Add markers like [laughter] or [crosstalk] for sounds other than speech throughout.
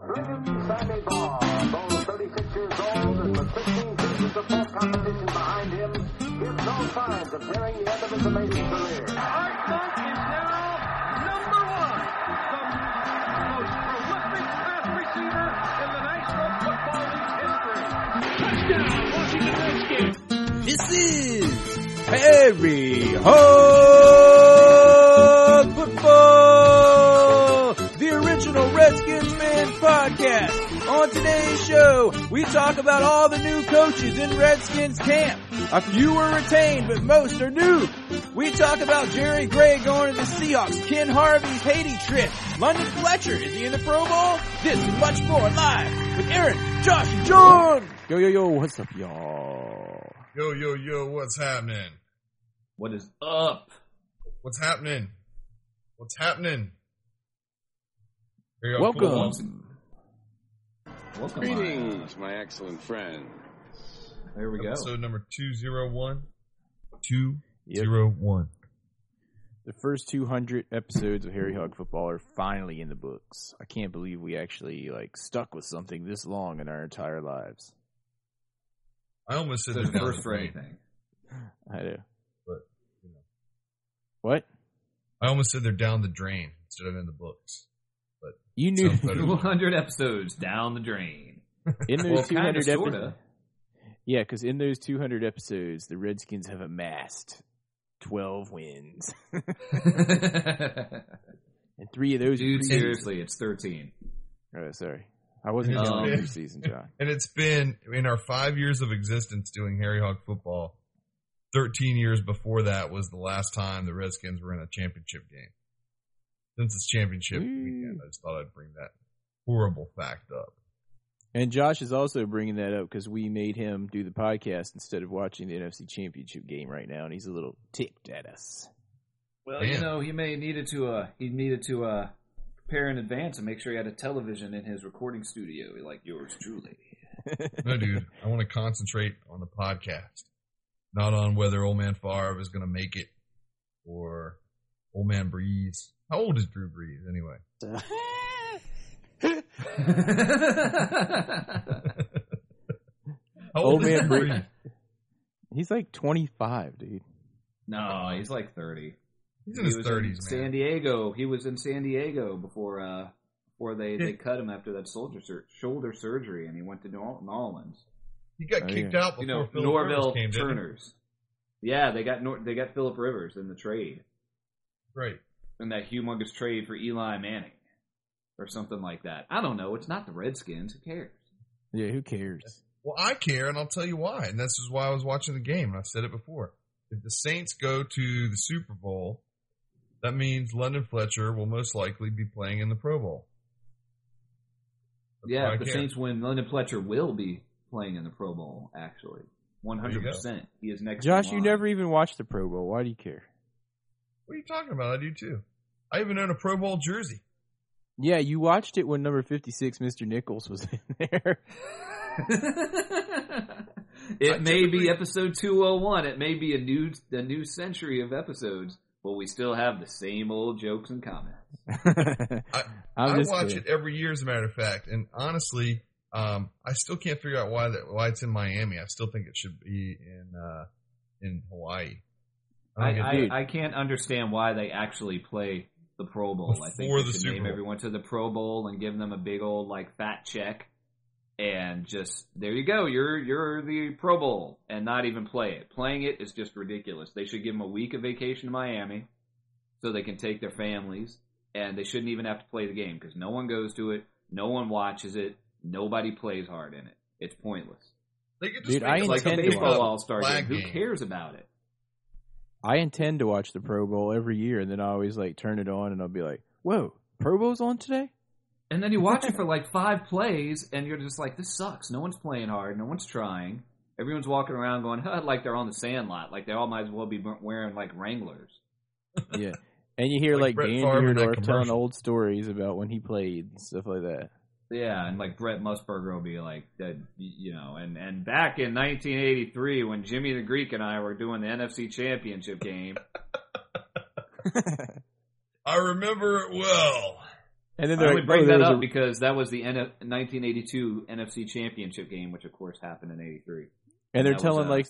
Sammy Baugh, though 36 years old and with 15 seasons of full competition behind him, gives no signs of nearing the end of his amazing career. Art Monk is now number one, the most prolific pass receiver in the National Football League history. Touchdown, Washington Redskins. This is Harry Hog show, we talk about all the new coaches in Redskins camp. A few were retained, but most are new. We talk about Jerry Gray going to the Seahawks, Ken Harvey's Haiti trip, London Fletcher, is he in the Pro Bowl? This and much more live with Aaron, Josh, and John. Yo, yo, yo, what's up, y'all? Yo, yo, yo, what's happening? What is up? What's happening? What's happening? Here you Welcome. Cool. Welcome. Greetings, my excellent friend. There we go. Episode number 201. 201. The first 200 episodes of Harry Hog Football are finally in the books. I can't believe we actually like stuck with something this long in our entire lives. I almost said the they're down first the for anything. I do. But, you know. What? I almost said they're down the drain instead of in the books. You knew Sounds [laughs] better. 200 episodes down the drain. in those Well, 200 kinda, episodes. sorta. Yeah, because in those 200 episodes, the Redskins have amassed 12 wins, [laughs] and three of those. Dude, are preseason. seriously, it's 13. Oh, sorry, I wasn't Um, counting preseason, John. [laughs] And it's been, in our five years of existence doing Harry Hog football, 13 years before that was the last time the Redskins were in a championship game. Since it's championship Woo. weekend, I just thought I'd bring that horrible fact up. And Josh is also bringing that up because we made him do the podcast instead of watching the NFC Championship game right now, and he's a little ticked at us. Well, Man. you know, he may needed to uh he needed to uh prepare in advance and make sure he had a television in his recording studio like yours truly. [laughs] No, dude, I want to concentrate on the podcast, not on whether Old Man Favre is going to make it or Old Man Brees. How old is Drew Brees anyway? [laughs] How Old is Man Brees. He's like 25, dude. no, he's like 30. He's in he his was thirties, in man. San Diego. He was in San Diego before uh before they, they cut him after that soldier sur- shoulder surgery, and he went to New New Orleans. He got Oh, kicked yeah. out before You know, Philip Norville Rivers came, didn't he? Turners. Yeah, they got Nor- they got Philip Rivers in the trade, Right. In that humongous trade for Eli Manning, or something like that. I don't know. It's not the Redskins. Who cares? Yeah, who cares? Well, I care, and I'll tell you why. And this is why I was watching the game. And I've said it before. If the Saints go to the Super Bowl, that means London Fletcher will most likely be playing in the Pro Bowl. That's yeah, if the care. Saints win, London Fletcher will be playing in the Pro Bowl. Actually, one hundred percent. He is next. Josh, you never even watched the Pro Bowl. Why do you care? What are you talking about? I do too. I even own a Pro Bowl jersey. Yeah, you watched it when number 56, Mr. Nichols, was [laughs] in there. it I may be episode 201. It may be a new a new century of episodes, but we still have the same old jokes and comments. [laughs] I, I'm I just watch kidding. it every year, as a matter of fact. And honestly, um, I still can't figure out why that why it's in Miami. I still think it should be in uh, in Hawaii. I, don't I, I can't understand why they actually play the Pro Bowl. I think Before they the should Super name Bowl. everyone to the Pro Bowl and give them a big old like fat check, and just there you go. You're you're the Pro Bowl, and not even play it. Playing it is just ridiculous. They should give them a week of vacation to Miami, so they can take their families, and they shouldn't even have to play the game because no one goes to it, no one watches it, nobody plays hard in it. It's pointless. They could just Dude, make I it It's like a intend to baseball. All Star game. flag Who game. cares about it? I intend to watch the Pro Bowl every year, and then I always like turn it on, and I'll be like, "Whoa, Pro Bowl's on today." And then you watch it [laughs] for like five plays, and you're just like, this sucks. No one's playing hard. No one's trying. Everyone's walking around going, huh, [laughs] like they're on the sandlot. Like they all might as well be wearing like Wranglers. Yeah, and you hear Like like, Dan Favre in Dierdorf telling old stories about when he played and stuff like that. Yeah, and like Brent Musburger will be like, that, you know, and, and back in 1983 when Jimmy the Greek and I were doing the NFC Championship game, [laughs] I remember it well. And then I they're like, bring oh, that up a- because that was the N- 1982 NFC Championship game, which of course happened in '83. and they're that was, telling uh, like,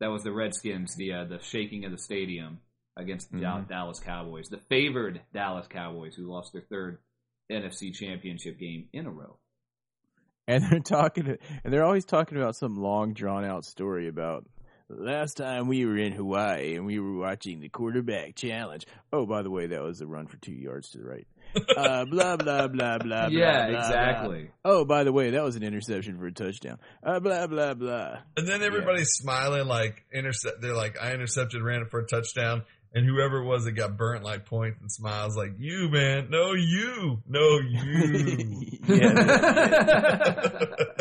That was the Redskins, the uh, the shaking of the stadium against the Dal- Mhm. Dallas Cowboys, the favored Dallas Cowboys, who lost their third NFC Championship game in a row. and they're talking, and they're always talking about some long drawn out story about last time we were in Hawaii and we were watching the quarterback challenge. Oh, by the way, that was a run for two yards to the right. [laughs] Uh, blah blah blah blah. yeah, blah, blah, exactly. blah. Oh, by the way, that was an interception for a touchdown. Uh, blah blah blah. And then everybody's smiling like intercept. They're like, I intercepted, ran it for a touchdown, and whoever it was that got burnt like points and smiles like, you man, no you, no you. [laughs] [laughs]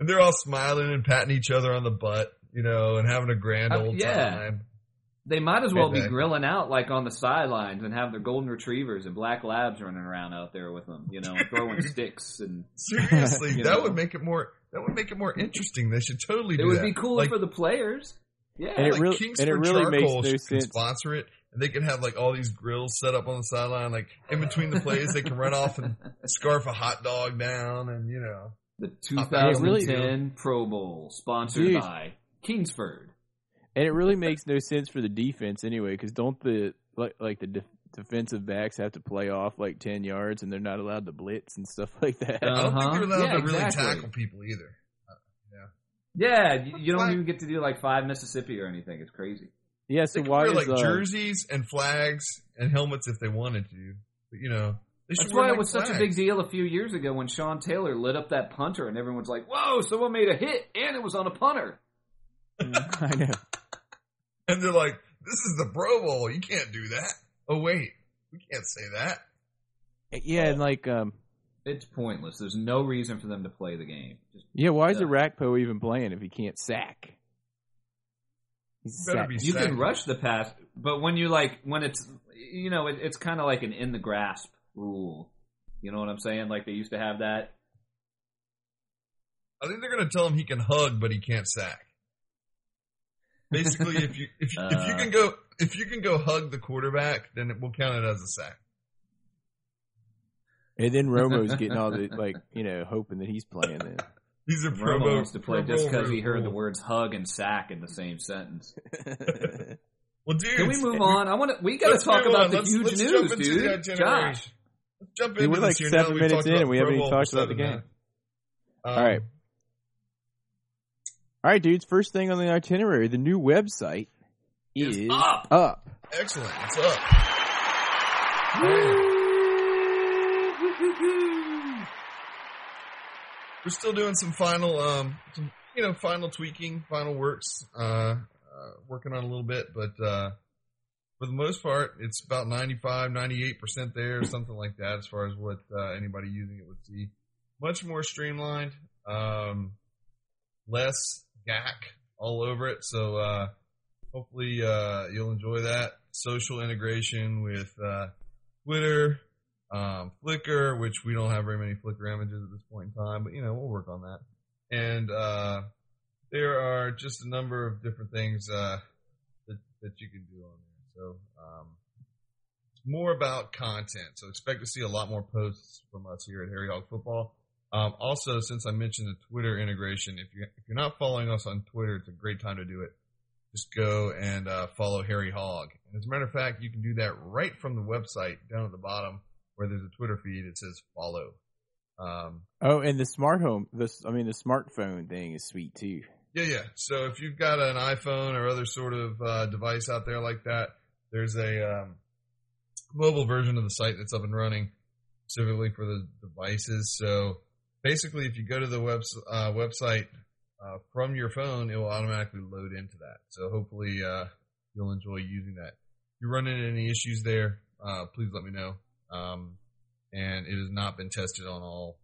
and they're all smiling and patting each other on the butt, you know, and having a grand Uh, old yeah. time. They might as well be Exactly. grilling out like on the sidelines and have their golden retrievers and black labs running around out there with them, you know, throwing [laughs] sticks and Seriously, that know. would make it more. That would make it more interesting. They should totally it would that. be cool Like, for the players. Yeah, And it like really- Kingsford and it really makes Charcoal no can sense. sponsor it, and they can have like all these grills set up on the sideline. Like in between the plays, they can run off and [laughs] scarf a hot dog down, and you know. the It really- 2010 Pro Bowl sponsored Dude. by Kingsford. and it really makes no sense for the defense anyway. Because don't the like like the def- defensive backs have to play off like ten yards and they're not allowed to blitz and stuff [laughs] like that? I don't think Uh-huh. they're allowed Yeah, to really exactly. tackle people either. Yeah, you, you don't Like- even get to do like five Mississippi or anything. It's crazy. yeah. They So could why wear is like uh, jerseys and flags and helmets if they wanted to, but you know. They That's wear, why like, it was such a big deal a few years ago when Sean Taylor lit up that punter and everyone's like, "Whoa, someone made a hit and it was on a punter." [laughs] I know. And they're like, "This is the Pro Bowl. You can't do that." Oh wait, we can't say that. Yeah, and like um, It's pointless. There's no reason for them to play the game. Just, yeah. Why is Yeah. the Orakpo even playing if he can't sack? He's sack- be you can rush the pass, but when you like when it's you know it, it's kind of like an in the grasp rule. You know what I'm saying? Like they used to have that. I think they're going to tell him he can hug, but he can't sack. Basically, if you if, you if you Uh. can go if you can go hug the quarterback, then it will count it as a sack. And then Romo's getting all the [laughs] like you know hoping that he's playing. Then These are Pro Romo Bowl wants to play Pro just because he heard the words hug and sack in the same sentence. [laughs] Well, dude, Can we move [laughs] on? I want to. We got to talk about on. the Let's- huge let's news, jump into dude. itinerary. Josh, Let's jump Dude, into we're like this here now that seven minutes in and we haven't even talked about the game. Um, All right. All right, dudes. First thing on the itinerary, the new website Is is up. up. Excellent. What's up? We're still doing some final, um, some, you know, final tweaking, final works, uh, uh, working on a little bit, but, uh, for the most part, it's about 95, 98% there, something like that, as far as what, uh, anybody using it would see. Much more streamlined, um, less gack all over it, so, uh, hopefully, uh, you'll enjoy that. Social integration with, uh, Twitter, um, Flickr, which we don't have very many Flickr images at this point in time, but you know, we'll work on that. And, uh, there are just a number of different things, uh, that, that you can do on there. So, um, more about content. So expect to see a lot more posts from us here at Harry Hog Football. Um, also, since I mentioned the Twitter integration, if you're if you're not following us on Twitter, it's a great time to do it. Just go and uh, follow Harry Hog. And as a matter of fact, you can do that right from the website down at the bottom where there's a Twitter feed. It says follow. Um, Oh, and the smart home, this I mean the smartphone thing is sweet too. Yeah, yeah. So if you've got an iPhone or other sort of uh, device out there like that, there's a um, mobile version of the site that's up and running specifically for the devices. So basically, if you go to the web, uh, website uh, from your phone, it will automatically load into that. So hopefully, uh, you'll enjoy using that. If you run into any issues there, uh, please let me know. Um, and it has not been tested on all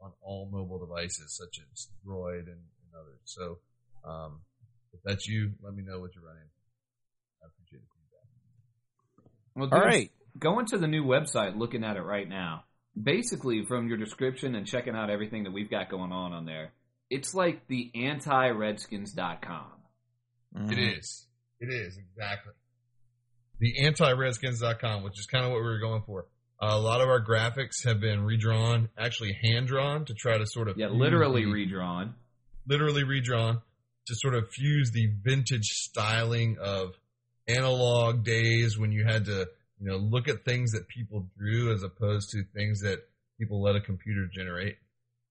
on all mobile devices such as Droid and, and others. So um, if that's you, let me know what you're running. I appreciate the feedback. Well, All dude, right. Going to the new website, looking at it right now. Basically, from your description and checking out everything that we've got going on on there, it's like the anti-redskins.com. Mm-hmm. It is. It is exactly the anti-redskins.com, which is kind of what we were going for. A lot of our graphics have been redrawn, actually hand drawn to try to sort of Yeah, literally the- redrawn. literally redrawn to sort of fuse the vintage styling of analog days when you had to, you know, look at things that people drew as opposed to things that people let a computer generate.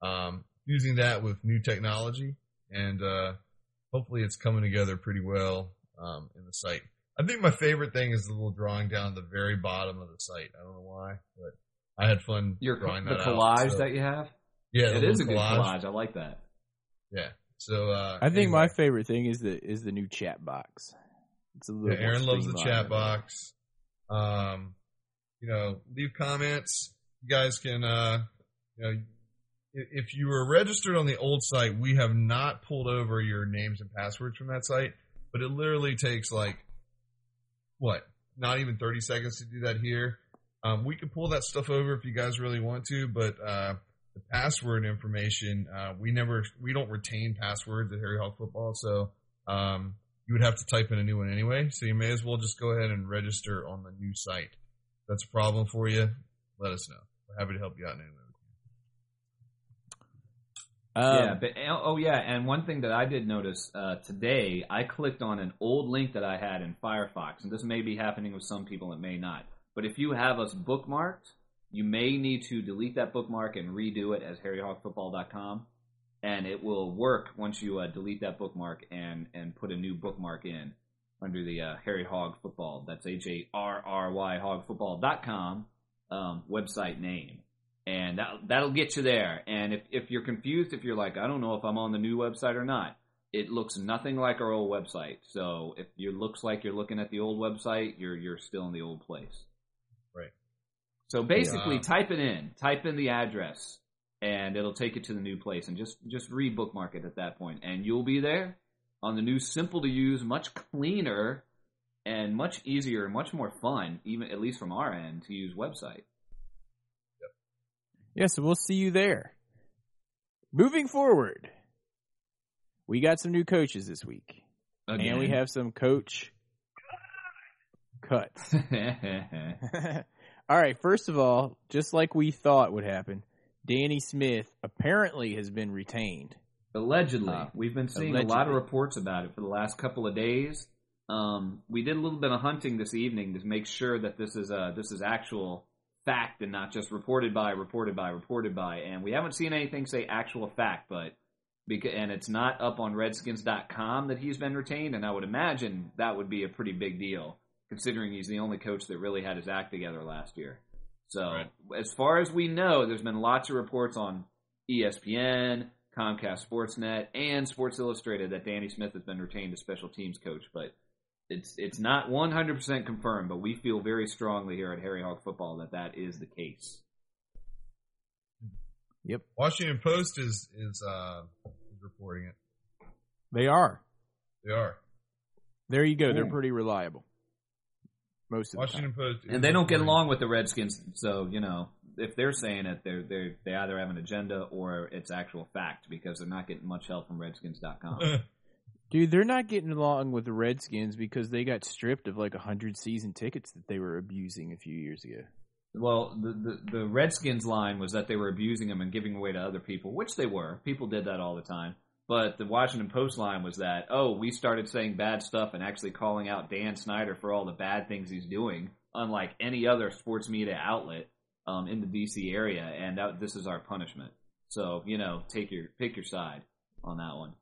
Um, using that with new technology, and uh, hopefully it's coming together pretty well um, in the site. I think my favorite thing is the little drawing down at the very bottom of the site. I don't know why, but I had fun Your drawing the that out. collage So, that you have. yeah, it is a little good collage. I like that. Yeah. So uh, I think my favorite thing is the is the new chat box. It's a little. Yeah, Aaron loves the streamlined. chat box. Um, you know, leave comments. You guys can, uh, you know, if you were registered on the old site, we have not pulled over your names and passwords from that site, but it literally takes like, what, not even 30 seconds to do that here. Um, we could pull that stuff over if you guys really want to, but, uh, the password information, uh, we never, we don't retain passwords at Harry Hog Football, so, um, you would have to type in a new one anyway. So you may as well just go ahead and register on the new site. If that's a problem for you. Let us know. We're happy to help you out. Um, yeah, but oh yeah, and one thing that I did notice uh, today, I clicked on an old link that I had in Firefox, and this may be happening with some people, it may not. But if you have us bookmarked, you may need to delete that bookmark and redo it as harryhogfootball.com, and it will work once you uh, delete that bookmark and and put a new bookmark in under the uh, Harry Hog Football. That's H A R R Y hogfootball.com um, website name and that, that'll get you there. And if, if you're confused, if you're like, I don't know if I'm on the new website or not, it looks nothing like our old website. So if it looks like you're looking at the old website, you're you're still in the old place. Right. So basically, Yeah. type it in, type in the address, and it'll take you to the new place, and just just re-bookmark it at that point, and you'll be there on the new, simple to use, much cleaner, and much easier, much more fun, even at least from our end, to use website. Yeah, so we'll see you there. Moving forward, we got some new coaches this week, and we have some coach cuts. [laughs] [laughs] all right, first of all, just like we thought would happen, Danny Smith apparently has been retained. Allegedly, Uh, we've been seeing a lot of reports about it for the last couple of days. Um, we did a little bit of hunting this evening to make sure that this is uh, this is actual fact and not just reported by, reported by, reported by. And we haven't seen anything say actual fact, but because and it's not up on Redskins.com that he's been retained. And I would imagine that would be a pretty big deal considering he's the only coach that really had his act together last year. So Right. as far as we know, there's been lots of reports on ESPN, Comcast Sportsnet, and Sports Illustrated that Danny Smith has been retained as special teams coach, but it's it's not 100% confirmed. But we feel very strongly here at Harry Hog Football that that is the case. Yep. Washington Post is is uh, is reporting it. They are. They are. There you go. They're pretty reliable. Most of the Washington time. Post, And they don't get along with the Redskins, so you know if they're saying it, they're they they either have an agenda or it's actual fact because they're not getting much help from Redskins.com. [laughs] Dude, they're not getting along with the Redskins because they got stripped of like a hundred season tickets that they were abusing a few years ago. Well, the, the the Redskins line was that they were abusing them and giving away to other people, which they were. People did that all the time. But the Washington Post line was that, oh, we started saying bad stuff and actually calling out Dan Snyder for all the bad things he's doing, unlike any other sports media outlet um, in the DC area, and that, this is our punishment. So you know, take your pick your side on that one.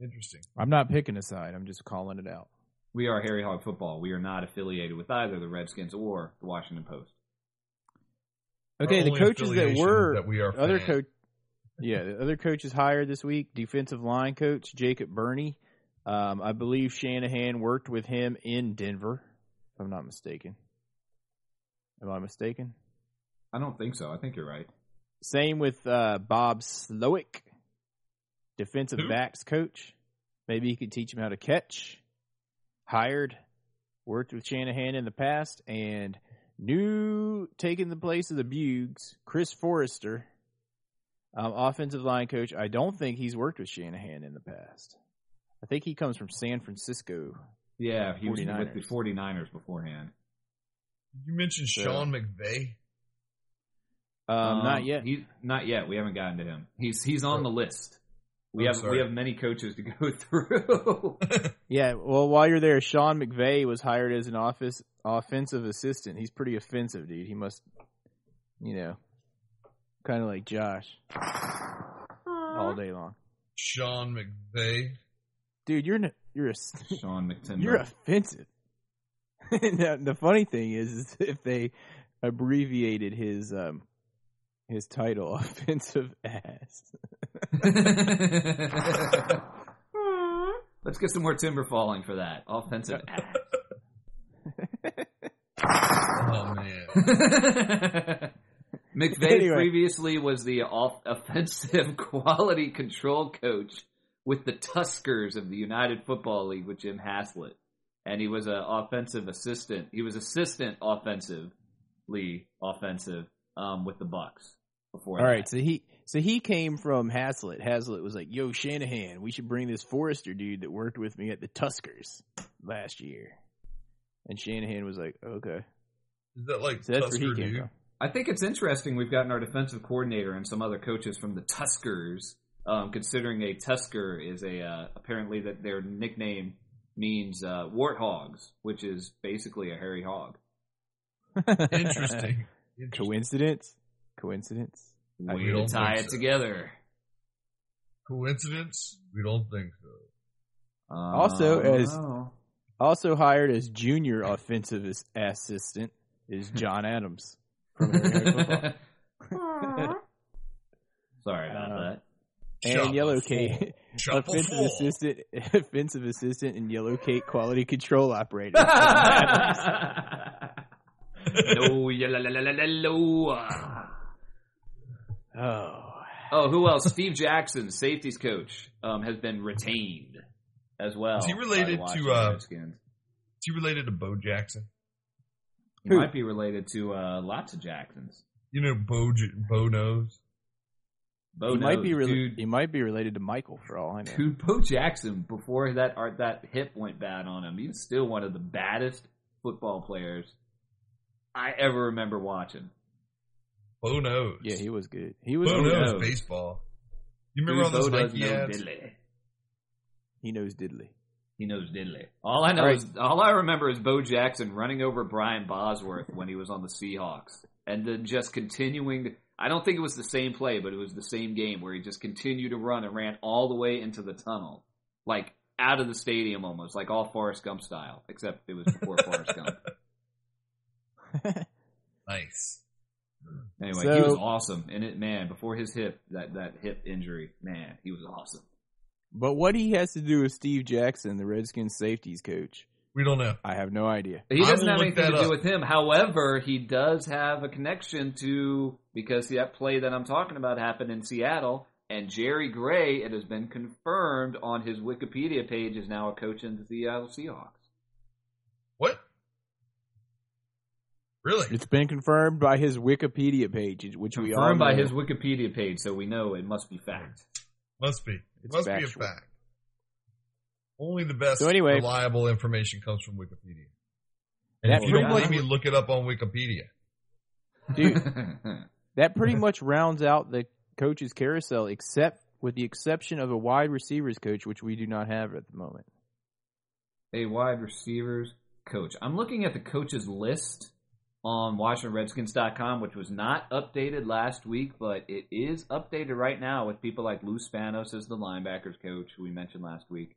Interesting. I'm not picking a side. I'm just calling it out. We are Harry Hog Football. We are not affiliated with either the Redskins or the Washington Post. Okay, Our the coaches that were that we are other coach. Yeah, the other coaches hired this week. Defensive line coach Jacob Burney. Um, I believe Shanahan worked with him in Denver, if I'm not mistaken. Am I mistaken? I don't think so. I think you're right. Same with uh, Bob Slowik, defensive Who? backs coach. Maybe he could teach him how to catch. Hired, worked with Shanahan in the past, and new taking the place of the Bugs, Chris Foerster, um, offensive line coach. I don't think he's worked with Shanahan in the past. I think he comes from San Francisco. Yeah, he was with the 49ers beforehand. You mentioned So- Sean McVay? Um, not yet. He's not yet. We haven't gotten to him. He's he's on the list. We I'm have sorry. we have many coaches to [laughs] go [laughs] through. Yeah, well, while you're there, Sean McVay was hired as an office offensive assistant. He's pretty offensive, dude. He must, you know, kind of like Josh, all day long. Sean McVay. Dude, you're you're a [laughs] Sean McTimber. you're offensive. the, the funny thing is, is if they abbreviated his um his title, offensive ass. [laughs] Let's get some more timber falling for that offensive [laughs] ass. Oh [laughs] man. McVay Anyway. previously was the off- offensive quality control coach with the Tuskers of the United Football League with Jim Haslett, and he was an offensive assistant. He was assistant offensively offensive um, with the Bucks before. All right, that. so he so he came from Haslett. Haslett was like, "Yo, Shanahan, we should bring this Foerster dude that worked with me at the Tuskers last year." And Shanahan was like, "Okay." Is that like So that's where he Tusker came dude? from. I think it's interesting we've gotten our defensive coordinator and some other coaches from the Tuskers, um, considering a Tusker is a uh, apparently that their nickname means uh, warthogs, which is basically a hairy hog. Interesting. [laughs] Interesting. Coincidence? Coincidence? I Way don't to tie it so. together. Coincidence? We don't think so. Also, Um, as- Also hired as junior offensive assistant is John [laughs] Adams from [laughs] Harry Sorry about Uh, that. and Shuffle Yellow full. Cake offensive full. assistant, [laughs] offensive assistant, and Yellow Cake quality control operator. no, yellow, oh, Oh, who else? Steve Jackson, safeties coach, um, has been retained as well. Is he related to, uh, Redskins. Is he related to Bo Jackson? He Who? might be related to uh, lots of Jacksons. You know Bo J- Bo knows. Bo he might be rela- dude. he might be related to Michael for all I know. Dude, Bo Jackson, before that art, that hip went bad on him, he was still one of the baddest football players I ever remember watching. Bo knows. Yeah, he was good. He was Bo knows knows. baseball. You remember Dude, all those Bo Nike know ads? diddly. He knows diddly. He knows diddly. All I know All right. is all I remember is Bo Jackson running over Brian Bosworth when he was on the Seahawks, and then just continuing. To, I don't think it was the same play, but it was the same game where he just continued to run and ran all the way into the tunnel, like out of the stadium almost, like all Forrest Gump style, except it was before Forrest Gump. [laughs] [laughs] Nice. Anyway, So- he was awesome, and it man before his hip that that hip injury, man, he was awesome. But what he has to do with Steve Jackson, the Redskins safeties coach, We don't know. I have no idea. He doesn't have anything to do up. with him. However, he does have a connection to because that play that I'm talking about happened in Seattle, and Jerry Gray, it has been confirmed on his Wikipedia page, is now a coach in the Seattle Seahawks. What? Really? It's been confirmed by his Wikipedia page, which we all Confirmed by his Wikipedia page, so we know it must be fact. Must be. It It's must factual. be a fact. Only the best So anyway- reliable information comes from Wikipedia. And That if you don't believe me, look it up on Wikipedia. Dude, [laughs] that pretty much rounds out the coaches carousel, except with the exception of a wide receivers coach, which we do not have at the moment. a wide receivers coach. I'm looking at the coaches list on WashingtonRedskins.com, which was not updated last week, but it is updated right now with people like Lou Spanos as the linebackers coach, who we mentioned last week.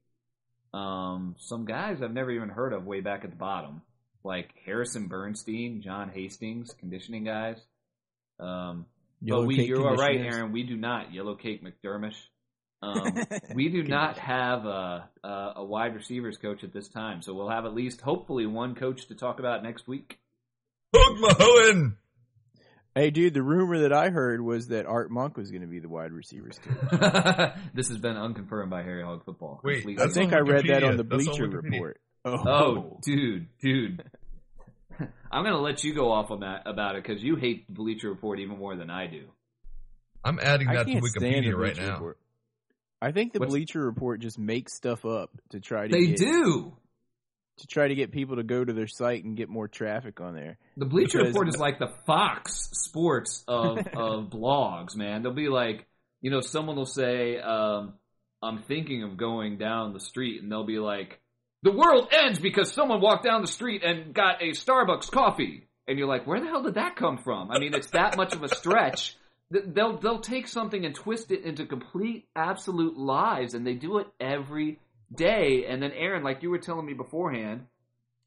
Um, some guys I've never even heard of way back at the bottom, like Harrison Bernstein, John Hastings, conditioning guys. Um, but we, you are right, Aaron. We do not Yellow Cake McDermott. Um, [laughs] we do not have a, a a wide receivers coach at this time, so we'll have at least hopefully one coach to talk about next week. Hook Mahoen! Hey, dude, the rumor that I heard was that Art Monk was going to be the wide receivers [laughs] coach. this has been unconfirmed by Harry Hog Football. Wait, Completely. I That's think on I read that on the That's on Bleacher Wikipedia. Report. Oh, Oh, oh dude, dude. [laughs] I'm gonna let you go off on that about it because you hate the Bleacher Report even more than I do. I'm adding I that to can't stand the Wikipedia right Bleacher now. Report. I think the What's- Bleacher Report just makes stuff up to try to They get- do. To try to get people to go to their site and get more traffic on there. The Bleacher Because- Report is like the Fox Sports of [laughs] of blogs, man. They'll be like, you know, someone will say, um, "I'm thinking of going down the street," and they'll be like, "The world ends because someone walked down the street and got a Starbucks coffee," and you're like, "Where the hell did that come from?" I mean, it's that much of a stretch. They'll they'll take something and twist it into complete absolute lies, and they do it every day. And then Aaron, like you were telling me beforehand,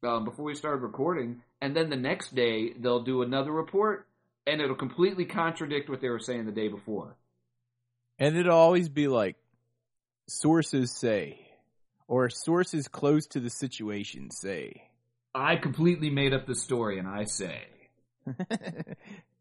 um, before we started recording, and then the next day they'll do another report, and it'll completely contradict what they were saying the day before. And it'll always be like sources say, or sources close to the situation say. I completely made up the story, and I say,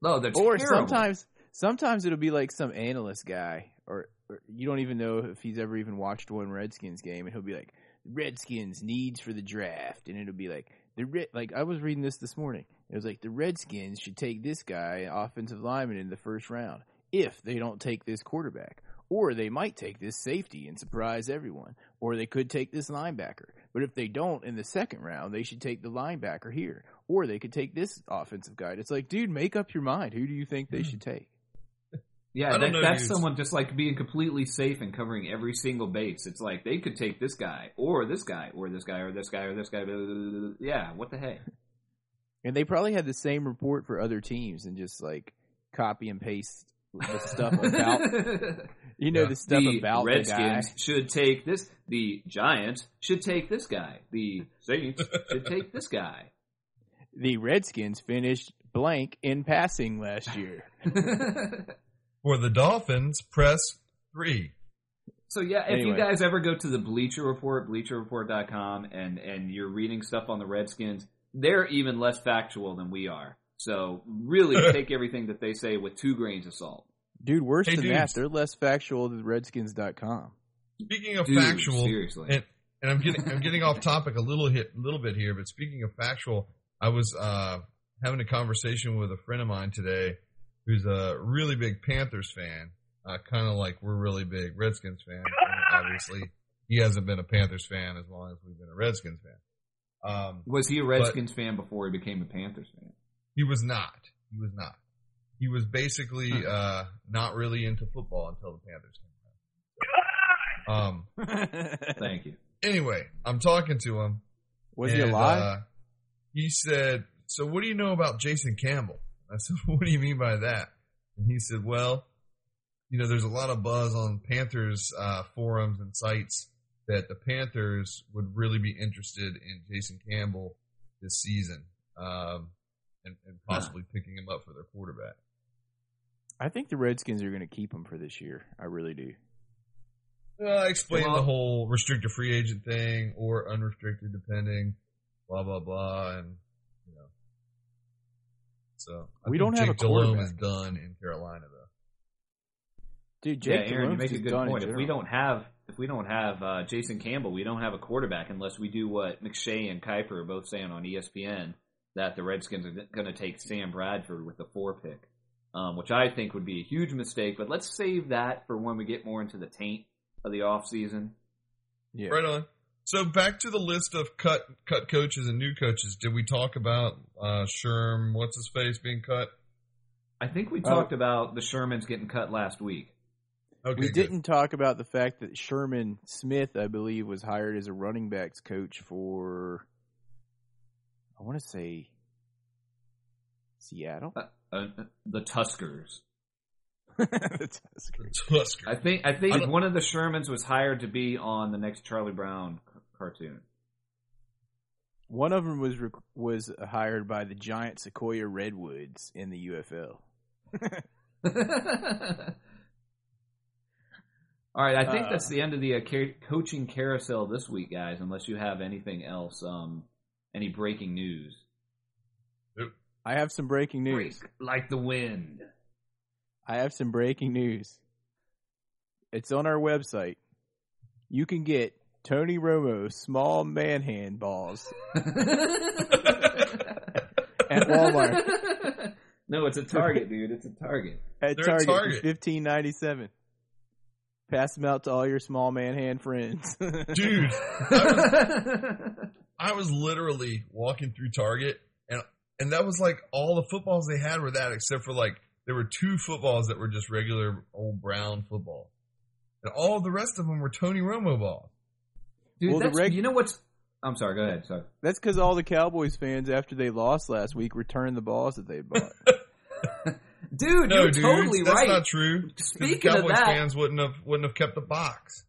"No, [laughs] that's or terrible. sometimes, sometimes it'll be like some analyst guy, or, or you don't even know if he's ever even watched one Redskins game, and he'll be like, Redskins needs for the draft, and it'll be like the Red, like I was reading this this morning. It was like the Redskins should take this guy, offensive lineman, in the first round if they don't take this quarterback. Or they might take this safety and surprise everyone. Or they could take this linebacker. But if they don't in the second round, they should take the linebacker here. Or they could take this offensive guy. It's like, dude, make up your mind. Who do you think they hmm. should take? Yeah, I that, that's dude. someone just like being completely safe and covering every single base. It's like they could take this guy, or this guy, or this guy, or this guy, or this guy. blah, blah, blah, blah. Yeah, what the heck? [laughs] And they probably had the same report for other teams and just like copy and paste the stuff about, [laughs] you know, Yeah. the stuff the about the guy. Redskins should take this. The Giants should take this guy. The Saints should take this guy. The Redskins finished blank in passing last year. [laughs] For the Dolphins, press three. So yeah, if you guys ever go to the Bleacher Report, bleacherreport.com, and and you're reading stuff on the Redskins, they're even less factual than we are. So really [laughs] take everything that they say with two grains of salt. Dude, worse Hey, than dudes. that, they're less factual than Redskins.com. Speaking of Dude, factual, seriously. and, and I'm getting I'm getting off [laughs] topic a little hit little bit here, but speaking of factual, I was uh, having a conversation with a friend of mine today who's a really big Panthers fan, uh, kind of like we're really big Redskins fans. [laughs] Obviously, he hasn't been a Panthers fan as long as we've been a Redskins fan. Um, Was he a Redskins fan before he became a Panthers fan? he was not. He was not. He was basically uh, not really into football until the Panthers came around. [laughs] Um, Thank you. anyway, I'm talking to him. Was he and, alive? Uh, he said, "So what do you know about Jason Campbell?" I said, [laughs] "What do you mean by that?" And he said, "Well, you know, there's a lot of buzz on Panthers uh, forums and sites that the Panthers would really be interested in Jason Campbell this season, um, and, and possibly picking him up for their quarterback." I think the Redskins are going to keep him for this year. I really do. Uh, explain Well- the whole restricted free agent thing or unrestricted, depending, blah blah blah, and you know. So I We don't have Jake a Delhomme quarterback. is done in Carolina though. Dude, yeah, Jake Aaron, you make a good point. If we don't have if we don't have uh, Jason Campbell, we don't have a quarterback unless we do what McShay and Kiper are both saying on ESPN that the Redskins are going to take Sam Bradford with the four pick, um, which I think would be a huge mistake. But let's save that for when we get more into the taint of the offseason. Yeah. Right on. So back to the list of cut cut coaches and new coaches. Did we talk about uh, Sherm? What's his face being cut? I think we Oh. talked about the Shermans getting cut last week. Okay, we good. didn't talk about the fact that Sherman Smith, I believe, was hired as a running backs coach for, I want to say, Seattle. Uh, uh, the Tuskers. That's scary. Tusker. I think I I think don't- one of the Shermans was hired to be on the next Charlie Brown c- cartoon. One of them was rec- was hired by the giant Sequoia Redwoods in the UFL. [laughs] All right, I think Uh, that's the end of the uh, ca- coaching carousel this week, guys. Unless you have anything else, um, any breaking news? I have some breaking news. Break like the wind. I have some breaking news. It's on our website. You can get Tony Romo small man hand balls [laughs] At Walmart. no, it's a Target, dude. It's a Target. at They're Target, Target. fifteen ninety seven. Pass them out to all your small man hand friends. Dude, I I was literally walking through Target, and and that was like all the footballs they had were that, except for like there were two footballs that were just regular old brown football, and all the rest of them were Tony Romo balls. Dude, Well, the reg- you know what's? I'm sorry. Go ahead. Sorry. That's because all the Cowboys fans, after they lost last week, returned the balls that they bought. [laughs] Dude, No, you're dude, totally that's right. That's not true. 'Cause Speaking the of that- fans wouldn't have wouldn't have kept the box.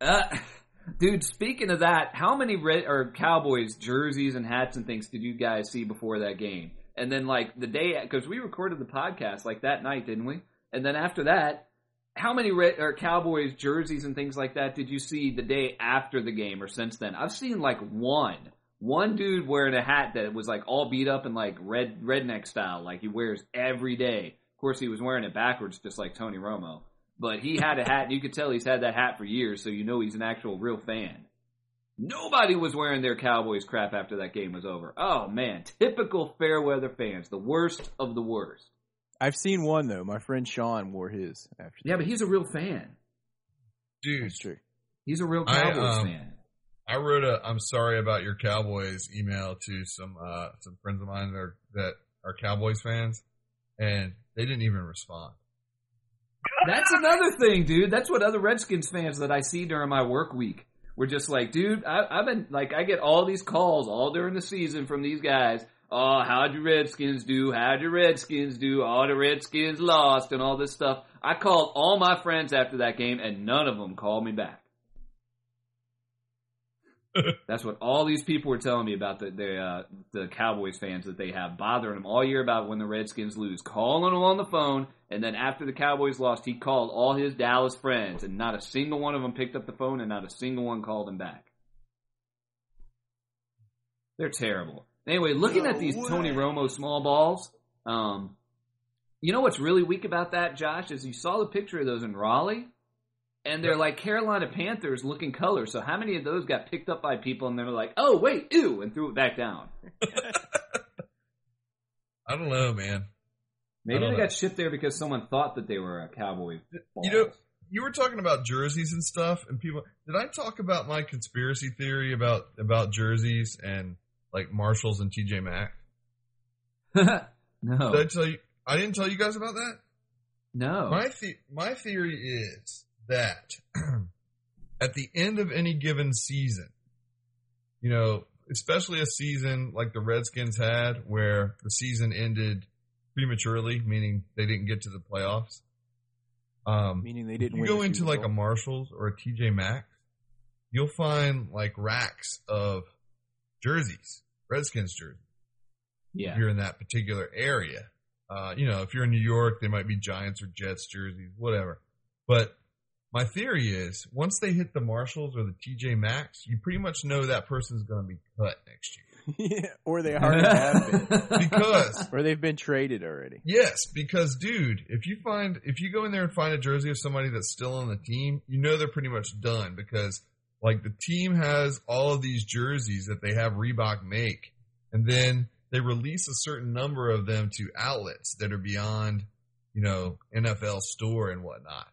Uh, [laughs] dude, speaking of that, how many red or Cowboys jerseys and hats and things did you guys see before that game? And then like the day because we recorded the podcast like that night, didn't we? And then after that, how many red or Cowboys jerseys and things like that did you see the day after the game or since then? I've seen like one. One dude wearing a hat that was like all beat up and like red redneck style, like he wears every day. Of course, he was wearing it backwards, just like Tony Romo. But he had a hat, and you could tell he's had that hat for years, so you know he's an actual real fan. Nobody was wearing their Cowboys crap after that game was over. Oh man, typical fair weather fans, the worst of the worst. I've seen one though. My friend Sean wore his after. Yeah, but he's a real fan. Dude, That's true. He's a real I, Cowboys um, fan. I wrote a I'm sorry about your Cowboys email to some uh some friends of mine that are, that are Cowboys fans, and they didn't even respond. That's another thing, dude. That's what other Redskins fans that I see during my work week were just like, dude, I, I've been like, I get all these calls all during the season from these guys. Oh, how'd your Redskins do? How'd your Redskins do? Oh, the Redskins lost and all this stuff. I called all my friends after that game and none of them called me back. [laughs] That's what all these people were telling me about the the, uh, the Cowboys fans that they have bothering them all year about when the Redskins lose, calling them on the phone, and then after the Cowboys lost, he called all his Dallas friends, and not a single one of them picked up the phone, and not a single one called him back. They're terrible. Anyway, looking at these Tony Romo small balls, um, you know what's really weak about that, Josh, is you saw the picture of those in Raleigh, and they're like Carolina Panthers looking colors. So how many of those got picked up by people and they're like, oh wait, ew, and threw it back down? [laughs] I don't know, man. Maybe they know. got shipped there because someone thought that they were a cowboy. You know, you were talking about jerseys and stuff, and people. Did I talk about my conspiracy theory about about jerseys and like Marshalls and TJ Maxx? [laughs] no, Did I tell you? I didn't tell you guys about that. no. My the- my theory is that [clears throat] at the end of any given season, you know, especially a season like the Redskins had, where the season ended prematurely, meaning they didn't get to the playoffs. Um, Meaning they didn't. you win go into like a Marshalls or a TJ Maxx, you'll find like racks of jerseys, Redskins jerseys. yeah, If you're in that particular area, uh, you know, if you're in New York, they might be Giants or Jets jerseys, whatever. But my theory is, once they hit the Marshalls or the TJ Maxx, you pretty much know that person's going to be cut next year yeah, [laughs] or they already [laughs] have been, because [laughs] or they've been traded already. Yes, because dude, if you find if you go in there and find a jersey of somebody that's still on the team, you know they're pretty much done because like the team has all of these jerseys that they have Reebok make and then they release a certain number of them to outlets that are beyond, you know, NFL store and whatnot.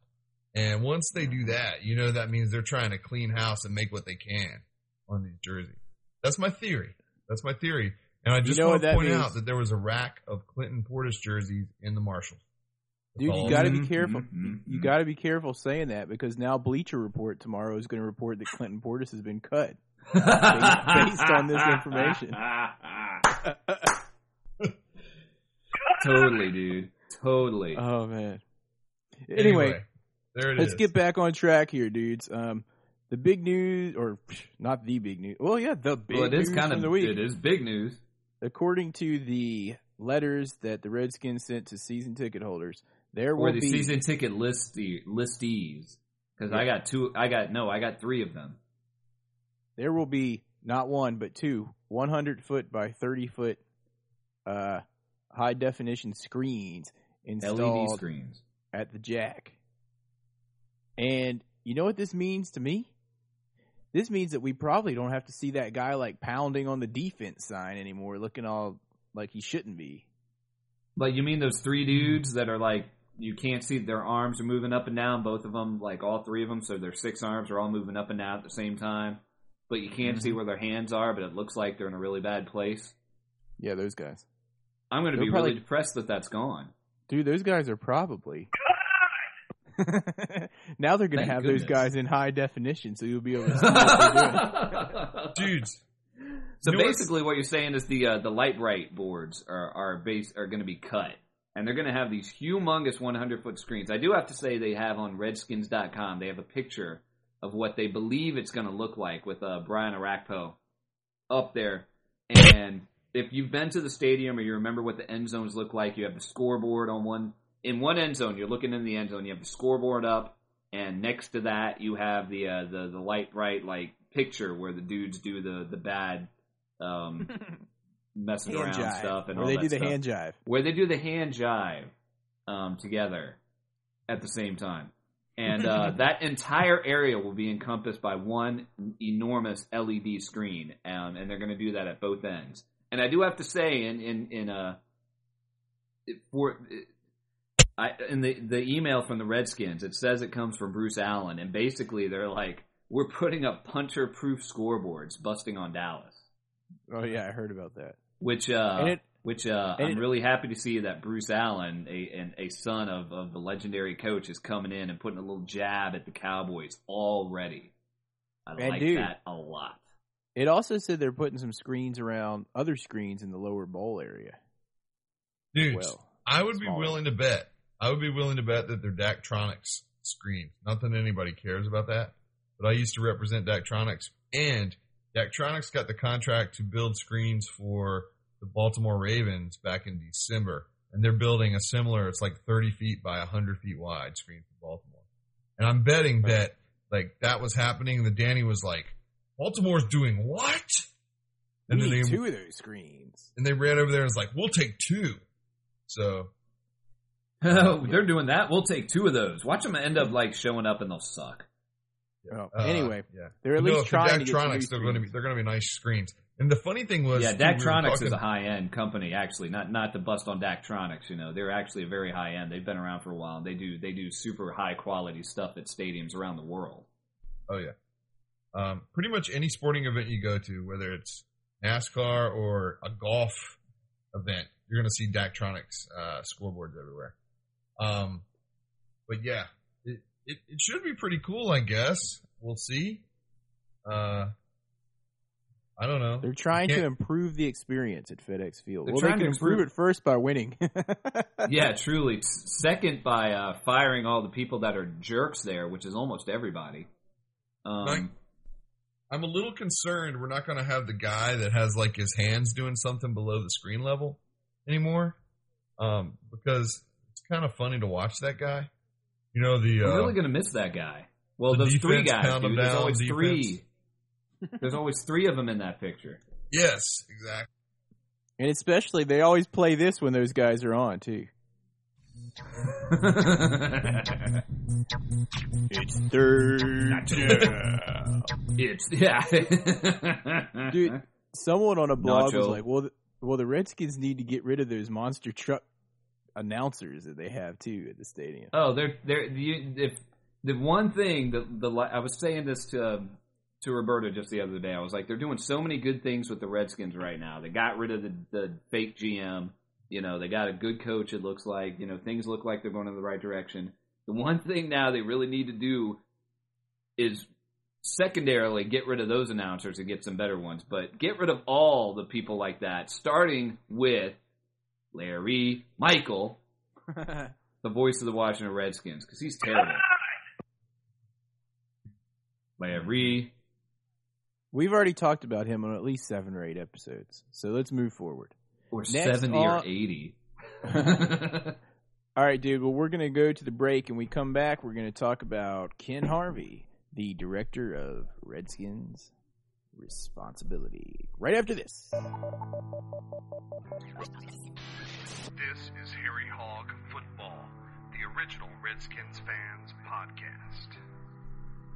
And once they do that, you know that means they're trying to clean house and make what they can on these jerseys. That's my theory. That's my theory. And I just know want to point means? out that there was a rack of Clinton Portis jerseys in the Marshalls. Dude, you got to be careful. Mhm, You mhm. got to be careful saying that because now Bleacher Report tomorrow is going to report that Clinton Portis has been cut. based on this information. [laughs] totally, dude. Totally. Oh man. Anyway, there it let's is. get back on track here, dudes. Um, the big news, or psh, not the big news. Well, yeah, the big well, it is news kind of the week. it is big news. According to the letters that the Redskins sent to season ticket holders, there will Or the be season ticket listee, listees. Because I got two. I got no. I got three of them. there will be not one but two 100 foot by 30 foot uh, high definition screens LED installed screens. at the jack. And you know what this means to me? This means that we probably don't have to see that guy like pounding on the defense sign anymore, looking all like he shouldn't be. Like you mean those three dudes that are like you can't see their arms are moving up and down. Both of them, like all three of them, so their six arms are all moving up and down at the same time. but you can't see where their hands are, but it looks like they're in a really bad place. Yeah, those guys. I'm going to be probably- really depressed that that's gone. Dude, those guys are probably. [laughs] now they're going to Thank have those guys in high definition, so you'll be able to [laughs] see what they're doing. Dudes, So You know what's- basically, what you're saying is the uh, the light bright boards are are base are going to be cut, and they're going to have these humongous 100 foot screens. I do have to say they have on Redskins.com. They have a picture of what they believe it's going to look like with uh, Brian Orakpo up there. And if you've been to the stadium or you remember what the end zones look like, you have the scoreboard on one in one end zone. You're looking in the end zone. You have the scoreboard up, and next to that you have the uh, the the light bright like picture where the dudes do the the bad um, [laughs] messing hand around jive. stuff and Where they do the stuff. hand jive. where they do the hand jive um, together at the same time. And uh, [laughs] that entire area will be encompassed by one enormous LED screen, um, and they're going to do that at both ends. And I do have to say, in in in uh, for I in the the email from the Redskins, it says it comes from Bruce Allen, and basically they're like, we're putting up puncher proof scoreboards, busting on Dallas Oh yeah, I heard about that. Which uh, it- which uh, I'm it- really happy to see that Bruce Allen, a and a son of, of the legendary coach, is coming in and putting a little jab at the Cowboys already. I like dude- that a lot. It also said they're putting some screens around other screens in the lower bowl area. dudes, Well, I would be willing to bet. I would be willing to bet that they're Daktronics screens. Not that anybody cares about that, but I used to represent Daktronics, and Daktronics got the contract to build screens for the Baltimore Ravens back in December, and they're building a similar. It's like 30 feet by 100 feet wide screen for Baltimore, and I'm betting that like that was happening. And the Danny was like, "Baltimore's doing what?" And we then need they two of those screens. and they ran over there and was like, "We'll take two. So [laughs] They're doing that. We'll take two of those. Watch them end up like showing up and they'll suck. Oh, Uh, anyway, yeah, they're at no, least if they're trying to get some Daktronics, new they're going to be they're going to be nice screens. And the funny thing was, yeah, too, we is a high end company. Actually, not not to bust on Daktronics. You know, they're actually a very high end. They've been around for a while. and They do they do super high quality stuff at stadiums around the world. Oh yeah, um, pretty much any sporting event you go to, whether it's NASCAR or a golf event, you're going to see Daktronics uh, scoreboards everywhere. Um, but yeah, it, it it should be pretty cool, I guess. We'll see. Uh, I don't know. They're trying to improve the experience at FedEx Field. They're well, they trying can to improve improve- it first by winning. [laughs] yeah, truly. Second by uh, firing all the people that are jerks there, which is almost everybody. Um, Right. I'm a little concerned we're not going to have the guy that has like his hands doing something below the screen level anymore. Um, because it's kind of funny to watch that guy. You know the I'm uh, really gonna miss that guy. Well, the those three guys, dude. There's always defense. three. [laughs] There's always three of them in that picture. yes, exactly. and especially, they always play this when those guys are on too. [laughs] It's third down. it's yeah, Dude, someone on a blog was like, "Well, th- well, the Redskins need to get rid of those monster truck announcers that they have too at the stadium." Oh, they're they're you, if the one thing that the I was saying this to um, to Roberta just the other day. I was like, they're doing so many good things with the Redskins right now. They got rid of the the fake GM. You know, they got a good coach. It looks like you know things look like they're going in the right direction. The one thing now they really need to do is secondarily get rid of those announcers and get some better ones, but get rid of all the people like that, starting with Larry Michael, [laughs] the voice of the Washington Redskins, because he's terrible. Larry, We've already talked about him on at least seven or eight episodes, so let's move forward. or Next 70 or 80. [laughs] All right, dude. Well, we're going to go to the break, and we come back. We're going to talk about Ken Harvey, the director of Redskins Responsibility. Right after this. This is Harry Hog Football, the original Redskins fans podcast.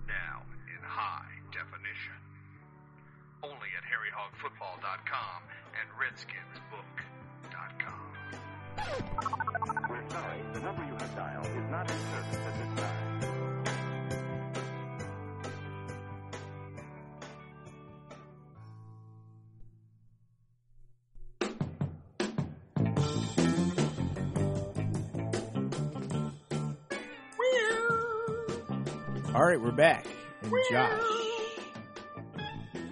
Now in high definition. Only at harryhogfootball.com and redskinsbook.com. We're sorry, the number you have dialed is not in service at this time. All right, we're back. And Josh.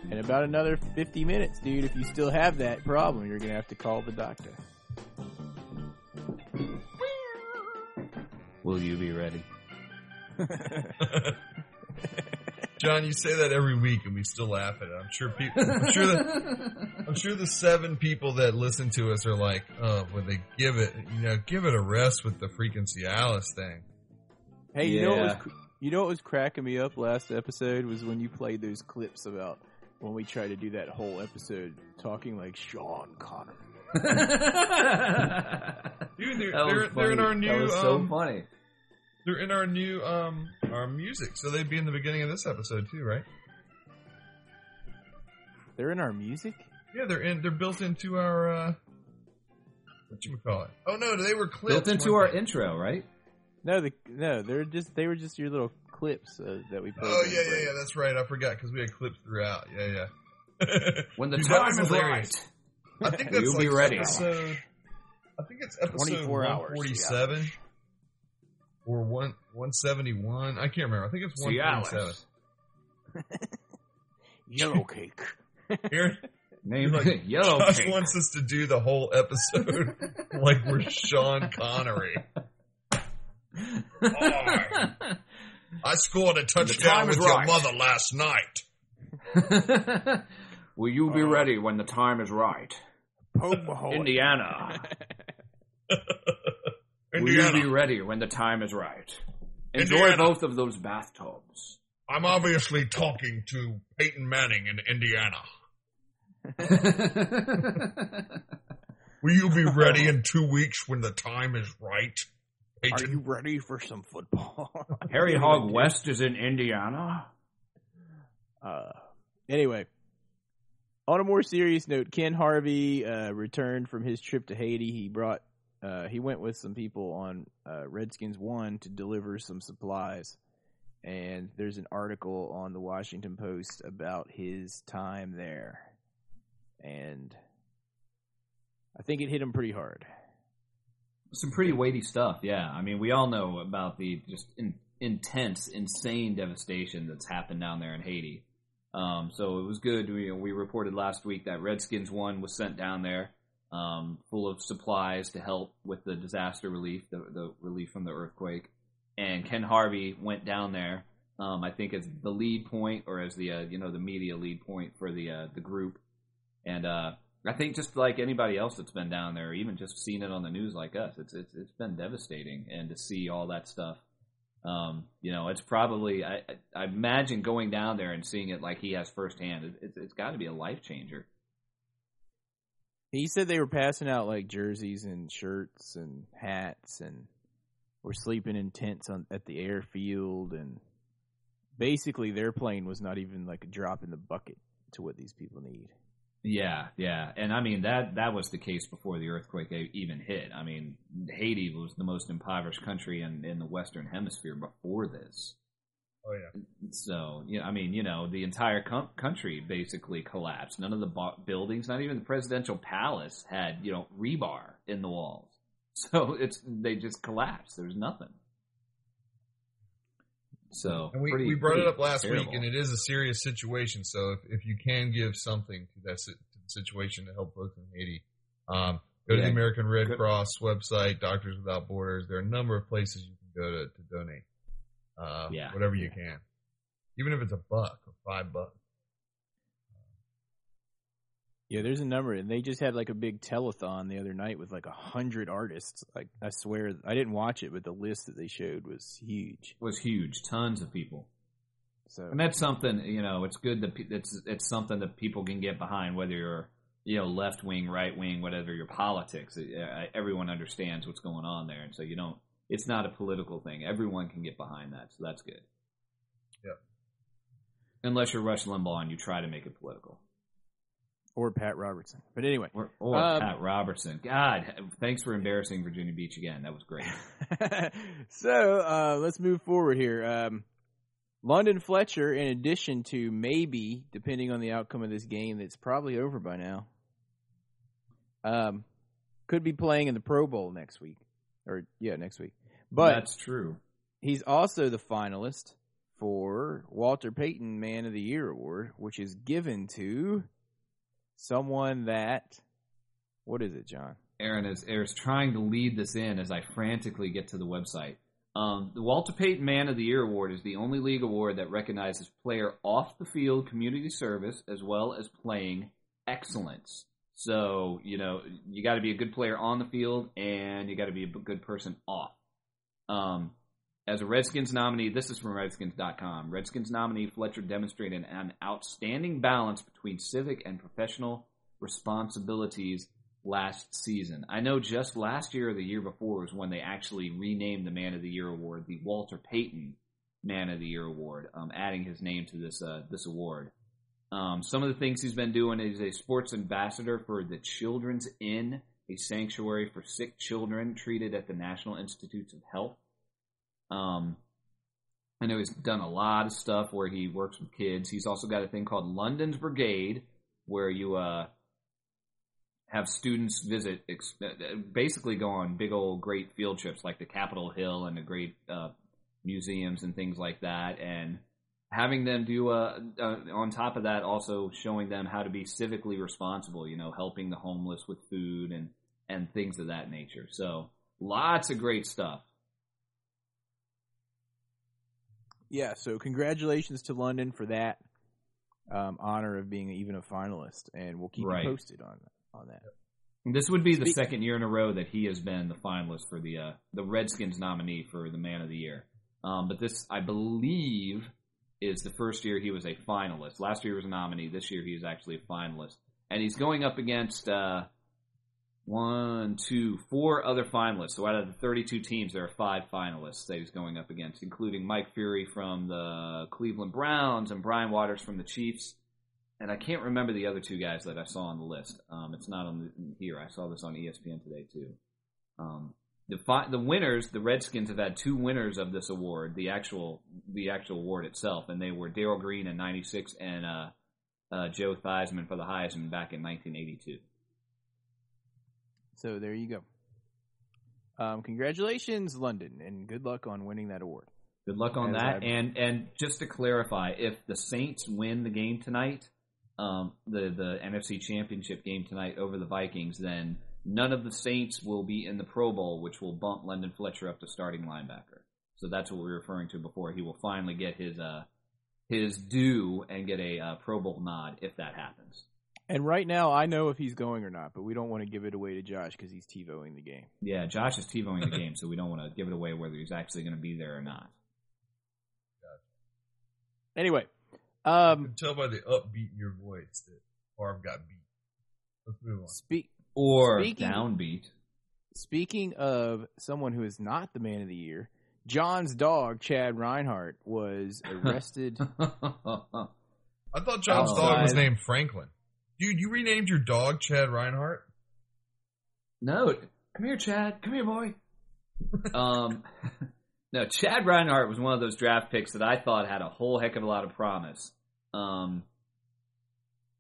In about another 50 minutes, dude, if you still have that problem, you're going to have to call the doctor. Will you be ready? [laughs] John, you say that every week, and we still laugh at it. I'm sure people. I'm sure that. I'm sure the seven people that listen to us are like, "Oh, when they give it, you know, give it a rest with the freaking Cialis thing." Hey, you know what was Yeah. cr- you know what was cracking me up last episode was when you played those clips about when we tried to do that whole episode talking like Sean Connery. [laughs] Dude, they're That they're, they're in our new. That was so um, funny. They're in our new um our music, so they'd be in the beginning of this episode too, right? They're in our music? Yeah, they're in. They're built into our. uh What you call it? Oh no, they were clips. Built into our they? intro, right? No, the, no, they're just they were just your little clips uh, that we played. Oh yeah, yeah, yeah. That's right. I forgot because we had clips throughout. Yeah, yeah. [laughs] When the Dude, time is right. I think [laughs] that's You'll like be ready. episode. I think it's episode 24 hours, one forty seven or one one seventy one. I can't remember. I think it's one forty seven. [laughs] Yellow cake. Here, Name Like, Yellow Josh Cake. wants us to do the whole episode like we're Sean Connery. I scored a touchdown time is with your mother last night. [laughs] Will you Uh, be ready when the time is right? Pope Mahoy. Indiana. [laughs] Will you be ready when the time is right? Enjoy Indiana. both of those bathtubs. I'm obviously talking to Peyton Manning in Indiana. [laughs] Will you be ready in two weeks when the time is right? Are you ready for some football? [laughs] Harry Hog West is in Indiana. Uh, anyway, on a more serious note, Ken Harvey uh, returned from his trip to Haiti. He brought, uh, he went with some people on uh, Redskins One to deliver some supplies, and there's an article on the Washington Post about his time there, and I think it hit him pretty hard. Some pretty weighty stuff, yeah. I mean, we all know about the just in, intense, insane devastation that's happened down there in Haiti. Um, so it was good. We, we reported last week that Redskins One was sent down there, um, full of supplies to help with the disaster relief, the, the relief from the earthquake. And Ken Harvey went down there. Um, I think as the lead point, or as the uh, you know the media lead point for the uh, the group. And uh, I think just like anybody else that's been down there, even just seeing it on the news like us, it's it's it's been devastating. And to see all that stuff, um, you know, it's probably I, I imagine going down there and seeing it like he has firsthand. It, it's it's got to be a life changer. He said they were passing out like jerseys and shirts and hats and were sleeping in tents on at the airfield and basically their plane was not even like a drop in the bucket to what these people need. Yeah, yeah, and I mean that that was the case before the earthquake even hit. I mean, Haiti was the most impoverished country in in the Western Hemisphere before this. Oh yeah. So, yeah, I mean, you know, the entire com- country basically collapsed. None of the bo- buildings, not even the presidential palace, had you know rebar in the walls. [laughs] So it's they just collapsed. There was nothing. So And we, pretty- we brought it up last terrible. week, and it is a serious situation. So if, if you can give something to that si- to the situation to help folks in Haiti, um, go to the American Red Good. Cross website, Doctors Without Borders. There are a number of places you can go to, to donate. Uh, Yeah. whatever you can, even if it's a buck or five bucks. Yeah, there's a number, and they just had like a big telethon the other night with like a hundred artists. Like I swear, I didn't watch it, but the list that they showed was huge. was huge. Tons of people. So And that's something you know. It's good that pe- it's it's something that people can get behind, whether you're you know left wing, right wing, whatever your politics. Uh, Everyone understands what's going on there, and so you don't. It's not a political thing. Everyone can get behind that, so that's good. Yeah. Unless you're Rush Limbaugh and you try to make it political, or Pat Robertson. But anyway, or, or Um, Pat Robertson. God, thanks for embarrassing Virginia Beach again. That was great. [laughs] so uh, let's move forward here. Um, London Fletcher, in addition to maybe, depending on the outcome of this game, that's probably over by now, um, could be playing in the Pro Bowl next week, or yeah, next week. But that's true. he's also the finalist for Walter Payton Man of the Year award, which is given to someone that what is it, John? Aaron is, is trying to lead this in as I frantically get to the website. Um, the Walter Payton Man of the Year award is the only league award that recognizes player off the field community service as well as playing excellence. So, you know, you got to be a good player on the field and you got to be a good person off. Um, as a Redskins nominee, this is from Redskins.com. Redskins nominee Fletcher demonstrated an outstanding balance between civic and professional responsibilities last season. I know just last year or the year before was when they actually renamed the Man of the Year award the Walter Payton Man of the Year award, um, adding his name to this uh, this award. Um, some of the things he's been doing is a sports ambassador for the Children's Inn, a sanctuary for sick children treated at the National Institutes of Health. Um, I know he's done a lot of stuff where he works with kids. He's also got a thing called London's Brigade, where you uh, have students visit, basically go on big old great field trips like the Capitol Hill and the great uh, museums and things like that, and having them do uh, uh, on top of that also showing them how to be civically responsible. You know, helping the homeless with food and and things of that nature. So lots of great stuff. Yeah, so congratulations to London for that um, honor of being even a finalist, and we'll keep Right. you posted on on that. This would be the Speak- second year in a row that he has been the finalist for the uh, the Redskins nominee for the Man of the Year. Um, but this, I believe, is the first year he was a finalist. Last year he was a nominee. This year he is actually a finalist, and he's going up against uh, one, two, four other finalists. So out of the 32 teams, there are five finalists that he's going up against, including Mike Furrey from the Cleveland Browns and Brian Waters from the Chiefs. And I can't remember the other two guys that I saw on the list. Um, it's not on the, here. I saw this on ESPN today too. Um, the fi- the winners, the Redskins have had two winners of this award, the actual the actual award itself, and they were Darrell Green in '96 and uh, uh, Joe Theismann for the Heisman back in 1982. So there you go. Um, congratulations, London, and good luck on winning that award. Good luck on As that. I've- And and just to clarify, if the Saints win the game tonight, um, the the NFC Championship game tonight over the Vikings, then none of the Saints will be in the Pro Bowl, which will bump London Fletcher up to starting linebacker. So that's what we were referring to before. He will finally get his uh his due and get a uh, Pro Bowl nod if that happens. And right now, I know if he's going or not, but we don't want to give it away to Josh because he's TiVoing the game. Yeah, Josh is TiVoing the [laughs] game, so we don't want to give it away whether he's actually going to be there or not. Anyway, I um, can tell by the upbeat in your voice that Barb got beat. Let's move on. speak. Or Speaking- downbeat. Speaking of someone who is not the man of the year, John's dog Chad Rinehart was arrested. [laughs] I thought John's Oh, dog was named Franklin. Dude, you renamed your dog Chad Rinehart? No, come here, Chad. Come here, boy. [laughs] um, no, Chad Rinehart was one of those draft picks that I thought had a whole heck of a lot of promise. Um,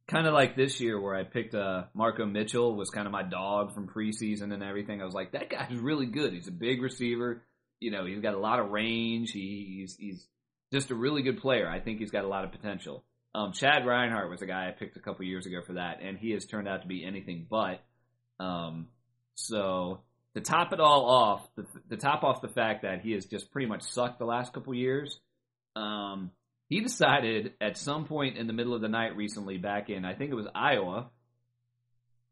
kind of like this year where I picked uh, Marko Mitchell was kind of my dog from preseason and everything. I was like, that guy's really good. He's a big receiver. You know, he's got a lot of range. He's he's just a really good player. I think he's got a lot of potential. Um, Chad Rinehart was a guy I picked a couple years ago for that, and he has turned out to be anything but. Um, so to top it all off, the, to top off the fact that he has just pretty much sucked the last couple years, um, he decided at some point in the middle of the night recently, back in I think it was Iowa,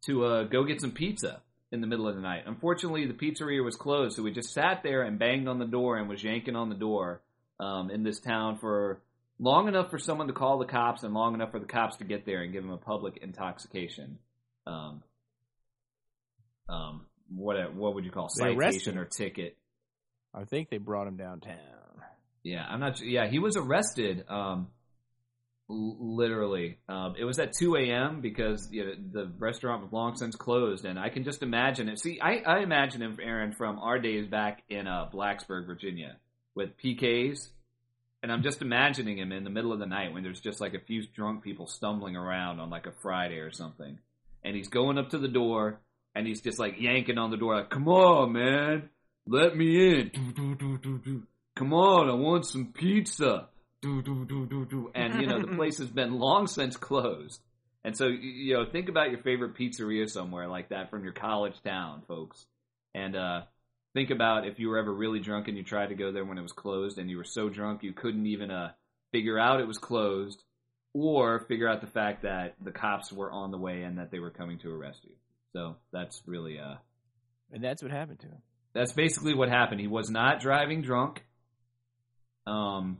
to uh, go get some pizza in the middle of the night. Unfortunately, the pizzeria was closed, so we just sat there and banged on the door and was yanking on the door um, in this town for long enough for someone to call the cops and long enough for the cops to get there and give him a public intoxication. Um, um, what what would you call They citation or ticket? I think they brought him downtown. Yeah, I'm not. Yeah, he was arrested. Um, l- literally, um, it was at 2 a.m. because you know, the restaurant was long since closed, and I can just imagine it. See, I, I imagine him, Aaron, from our days back in uh, Blacksburg, Virginia, with PKs, and I'm just imagining him in the middle of the night when there's just like a few drunk people stumbling around on like a Friday or something, and he's going up to the door, and he's just like yanking on the door, like, "Come on, man, let me in." Come on, I want some pizza. do do do do do, and you know the [laughs] place has been long since closed. And so you know, think about your favorite pizzeria somewhere like that from your college town, folks. And uh, think about if you were ever really drunk and you tried to go there when it was closed, and you were so drunk you couldn't even uh, figure out it was closed, or figure out the fact that the cops were on the way and that they were coming to arrest you. So that's really uh, And that's what happened to him. that's basically what happened. He was not driving drunk. Um,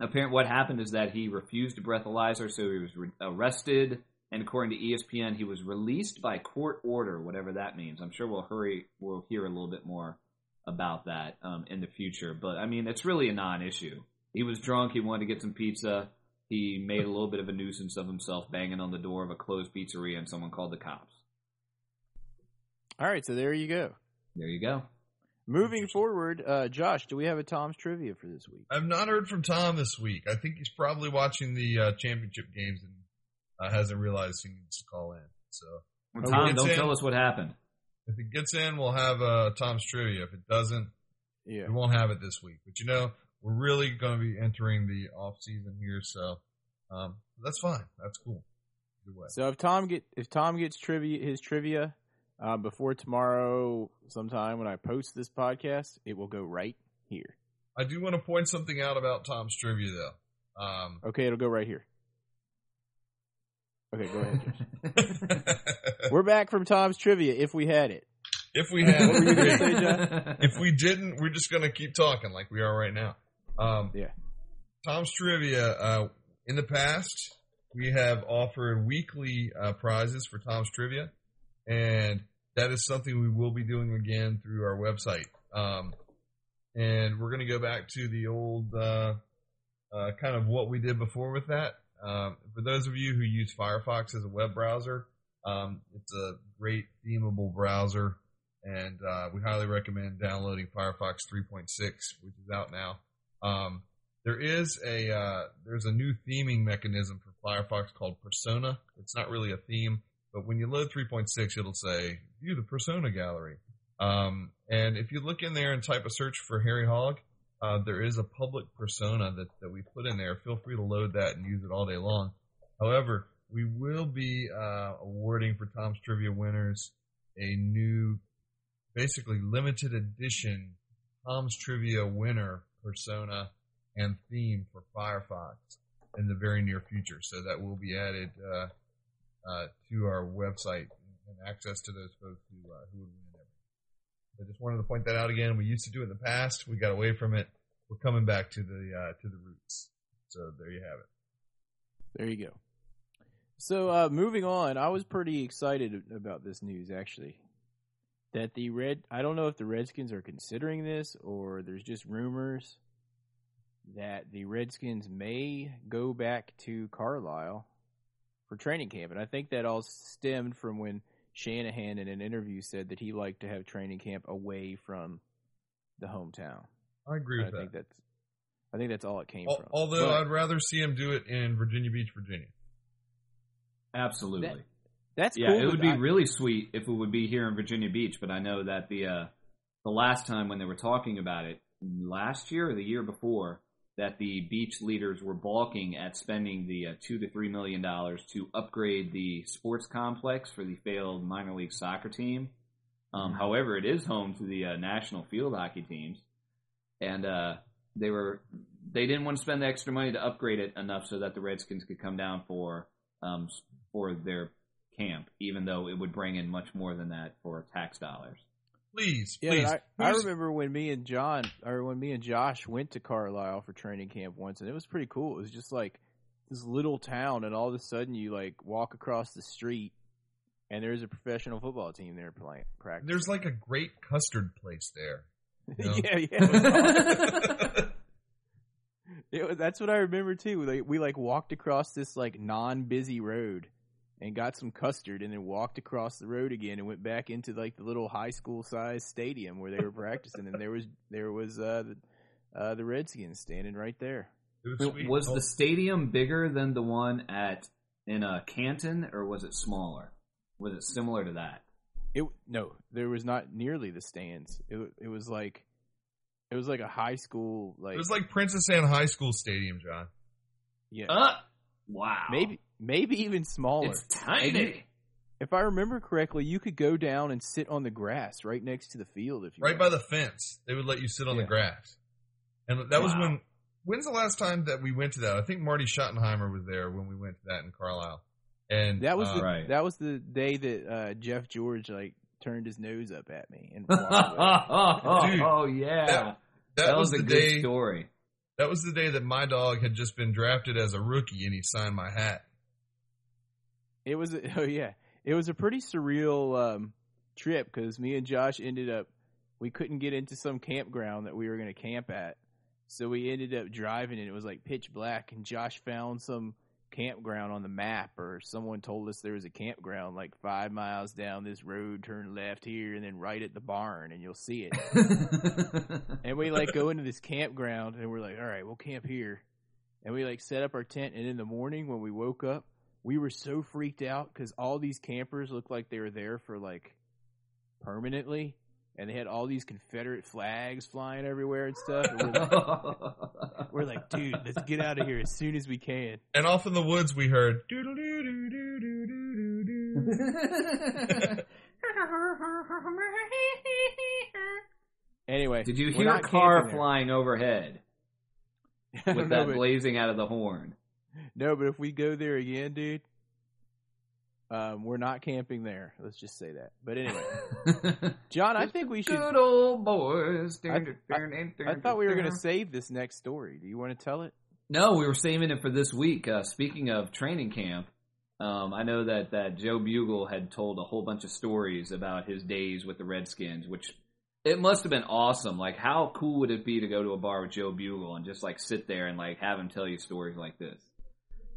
apparent what happened is that he refused a breathalyzer, so he was re- arrested. And according to ESPN, he was released by court order, whatever that means. I'm sure we'll hurry, we'll hear a little bit more about that um, in the future. But I mean, it's really a non-issue. He was drunk. He wanted to get some pizza. He made a little bit of a nuisance of himself, banging on the door of a closed pizzeria, and someone called the cops. All right, so there you go. There you go. Moving forward, uh, Josh, do we have a Tom's trivia for this week? I've not heard from Tom this week. I think he's probably watching the uh, championship games and uh, hasn't realized he needs to call in. So Well, Tom, don't in. tell us what happened. if it gets in, we'll have uh, Tom's trivia. If it doesn't, Yeah. we won't have it this week. But you know, we're really going to be entering the off season here, so um, that's fine. That's cool. So if Tom get if Tom gets trivia his trivia uh, before tomorrow sometime when I post this podcast, it will go right here. I do want to point something out about Tom's trivia, though. Um, Okay, it'll go right here. Okay, go ahead. [laughs] We're back from Tom's trivia if we had it. if we had, What were you gonna great. say, if we didn't, we're just going to keep talking like we are right now. Um, Yeah. Tom's trivia. Uh, in the past, we have offered weekly uh, prizes for Tom's trivia, and that is something we will be doing again through our website. Um, and we're going to go back to the old uh, uh, kind of what we did before with that. Um, for those of you who use Firefox as a web browser, um, it's a great themable browser, and uh, we highly recommend downloading Firefox 3.6, which is out now. Um, there is a uh, there's a new theming mechanism for Firefox called Persona. It's not really a theme, but when you load 3.6, it'll say view the Persona gallery. Um, and if you look in there and type a search for Harry Hog, uh, there is a public persona that, that we put in there. Feel free to load that and use it all day long. However, we will be uh, awarding for Tom's Trivia winners a new, basically limited edition Tom's Trivia winner persona and theme for Firefox in the very near future. So that will be added uh, uh, to our website and access to those folks who uh, who would win. I just wanted to point that out again. We used to do it in the past. We got away from it. We're coming back to the uh, to the roots. So there you have it. There you go. So uh, moving on, I was pretty excited about this news actually. That the red I don't know if the Redskins are considering this or there's just rumors that the Redskins may go back to Carlisle for training camp. And I think that all stemmed from when Shanahan in an interview said that he liked to have training camp away from the hometown. I agree I with think that. that's I think that's all it came Al- from. Although But- I'd rather see him do it in Virginia Beach, Virginia. Absolutely. That- that's yeah, cool. it would be I- really sweet if it would be here in Virginia Beach, but I know that the uh, the last time when they were talking about it last year or the year before, that the beach leaders were balking at spending the uh, two to three million dollars to upgrade the sports complex for the failed minor league soccer team. Um, however, it is home to the uh, national field hockey teams, and uh, they were they didn't want to spend the extra money to upgrade it enough so that the Redskins could come down for um, for their camp, even though it would bring in much more than that for tax dollars. Please, Yeah, please. I, I remember when me and John, or when me and Josh went to Carlisle for training camp once, and it was pretty cool. It was just like this little town, and all of a sudden you like walk across the street, and there's a professional football team there playing practice. There's like a great custard place there. [laughs] No. yeah, yeah. It was awesome. [laughs] [laughs] It was- that's what I remember too. Like we like walked across this like non-busy road and got some custard, and then walked across the road again and went back into like the little high school size stadium where they were practicing, and there was there was uh, the uh, the Redskins standing right there. It was. Was Oh, the stadium bigger than the one at in uh, Canton, or was it smaller? Was it similar to that? It no, there was not nearly the stands. It it was like It was like a high school, like, It was like Princess Anne High School Stadium, John. yeah, Uh, wow. maybe maybe even smaller. It's tiny. If I remember correctly, you could go down and sit on the grass right next to the field if you Right by wanted. the fence. They would let you sit on Yeah. the grass. And that was when when's the last time that we went to that? I think Marty Schottenheimer was there when we went to that in Carlisle. And That was uh, the Right. that was the day that uh, Jeff George like turned his nose up at me and walked away. Dude, oh yeah, that, that, that was, was, a the good day story. that was the day that my dog had just been drafted as a rookie and he signed my hat. It was a, [laughs] oh yeah, it was a pretty surreal um, trip because me and Josh ended up we couldn't get into some campground that we were going to camp at, so we ended up driving and it was like pitch black and Josh found some campground on the map or someone told us there was a campground like five miles down this road turn left here and then right at the barn and you'll see it. [laughs] And we like go into this campground and we're like all right we'll camp here. And we like set up our tent and in the morning when we woke up we were so freaked out because all these campers looked like they were there for like permanently and they had all these confederate flags flying everywhere and stuff and we're, like, [laughs] we're like dude let's get out of here as soon as we can And off in the woods we heard anyway Did you hear a car camping there. flying overhead [laughs] with don't know, that but- blazing out of the horn? no but if we go there again dude um, we're not camping there let's just say that but anyway [laughs] john i think we should Good old boys. I- I thought we were going to save this next story. Do you want to tell it? No, we were saving it for this week. Uh, speaking of training camp, um, I know that, that Joe Bugel had told a whole bunch of stories about his days with the Redskins, which it must have been awesome. Like, how cool would it be to go to a bar with Joe Bugel and just like sit there and like have him tell you stories like this?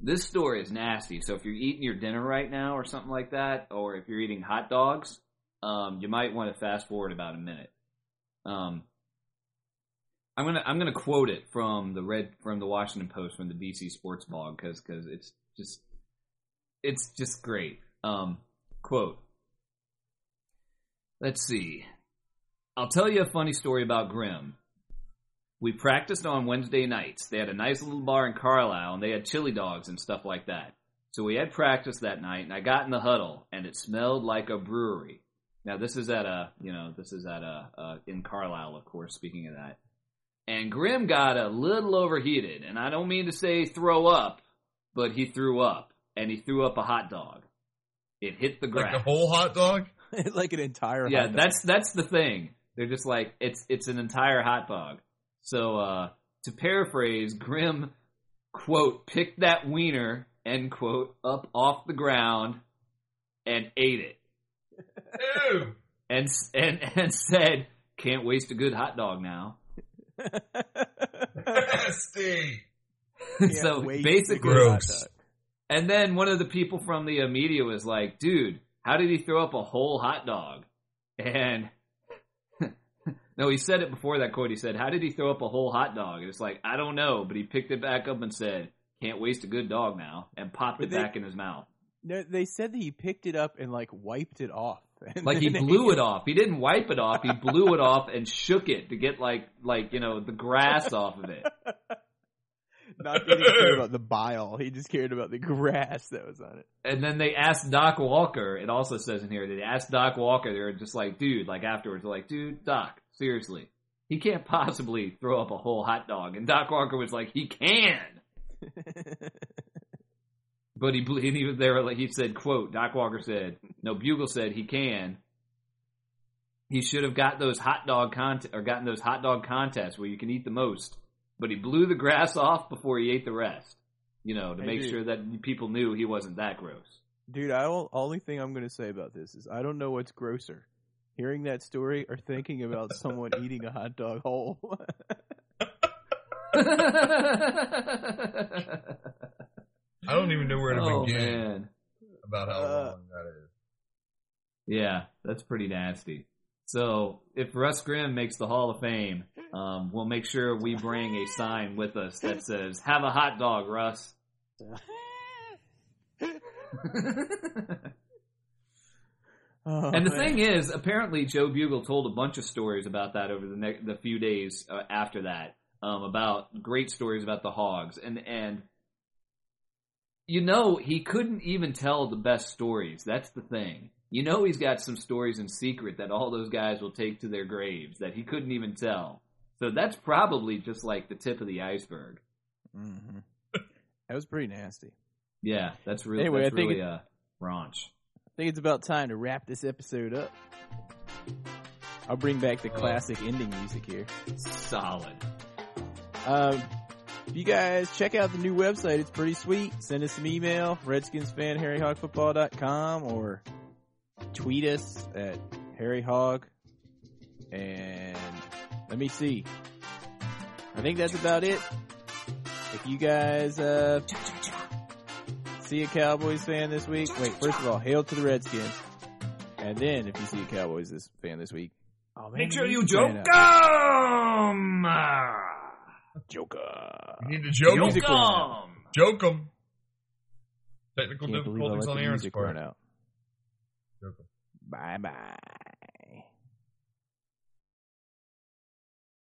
This story is nasty. So if you're eating your dinner right now or something like that, or if you're eating hot dogs, um, you might want to fast forward about a minute. Um, I'm gonna I'm gonna quote it from the red from the Washington Post from the DC Sports blog because because it's just it's just great. Um, quote. Let's see. I'll tell you a funny story about Grimm. We practiced on Wednesday nights. They had a nice little bar in Carlisle, and they had chili dogs and stuff like that. So we had practice that night, and I got in the huddle, and it smelled like a brewery. Now this is at a, you know, this is at a, uh, in Carlisle, of course. Speaking of that, and Grimm got a little overheated, and I don't mean to say throw up, but he threw up, and he threw up a hot dog. It hit the like ground. the whole hot dog. [laughs] like an entire yeah, hot dog. Yeah, that's that's the thing. They're just like it's it's an entire hot dog. So uh, to paraphrase, Grimm quote picked that wiener end quote up off the ground and ate it, Ew. and and and said, "Can't waste a good hot dog now." Nasty. [laughs] So wait to basically, Gross. And then one of the people from the uh, media was like, dude, how did he throw up a whole hot dog? And no, he said it before that quote. He said, how did he throw up a whole hot dog? And it's like, I don't know, but he picked it back up and said, can't waste a good dog now, and popped But it they- back in his mouth. No, they said that he picked it up and like wiped it off. [laughs] Like he blew it [laughs] off. He didn't wipe it off. He blew it off and shook it to get like, like, you know, the grass off of it. [laughs] Not that he cared about the bile. He just cared about the grass that was on it. And then they asked Doc Walker. It also says in here they asked Doc Walker. They were just like, dude, like afterwards, they're like, dude, Doc, seriously, he can't possibly throw up a whole hot dog. And Doc Walker was like, he can, [laughs] but he ble- he was there. Like he said, quote, Doc Walker said, no, Bugel said he can. He should have got those hot dog cont or gotten those hot dog contests where you can eat the most. But he blew the grass off before he ate the rest. You know, to Hey, make dude. sure that people knew he wasn't that gross. Dude, I don't, only thing I'm going to say about this is I don't know what's grosser. Hearing that story or thinking about someone [laughs] eating a hot dog whole. I don't even know where to oh begin man, about how Uh, wrong that is. yeah, that's pretty nasty. So if Russ Grimm makes the Hall of Fame, um, we'll make sure we bring a sign with us that says "Have a hot dog, Russ." [laughs] [laughs] Oh, And the man. thing is, apparently Joe Bugel told a bunch of stories about that over the ne- the few days uh, after that, um, about great stories about the Hogs, and and you know he couldn't even tell the best stories. That's the thing. You know he's got some stories in secret that all those guys will take to their graves that he couldn't even tell. So that's probably just like the tip of the iceberg. Mhm. that was pretty nasty. Yeah, that's really Anyway, that's I think really it- uh, raunch. I think it's about time to wrap this episode up. I'll bring back the classic ending music here. Solid. Um, if you guys check out the new website, it's pretty sweet. Send us some email, redskinsfanharryhogfootball.com, or tweet us at harryhog. And let me see. I think that's about it. If you guys uh, see a Cowboys fan this week, wait, first of all, hail to the Redskins. And then if you see a Cowboys this fan this week, oh man, Make sure you music joke them. Joker. You need to joke 'em. Music ran out. Joke 'em. Joke 'em. Technical Can't difficulties on the Aaron's music part. run out. Bye bye.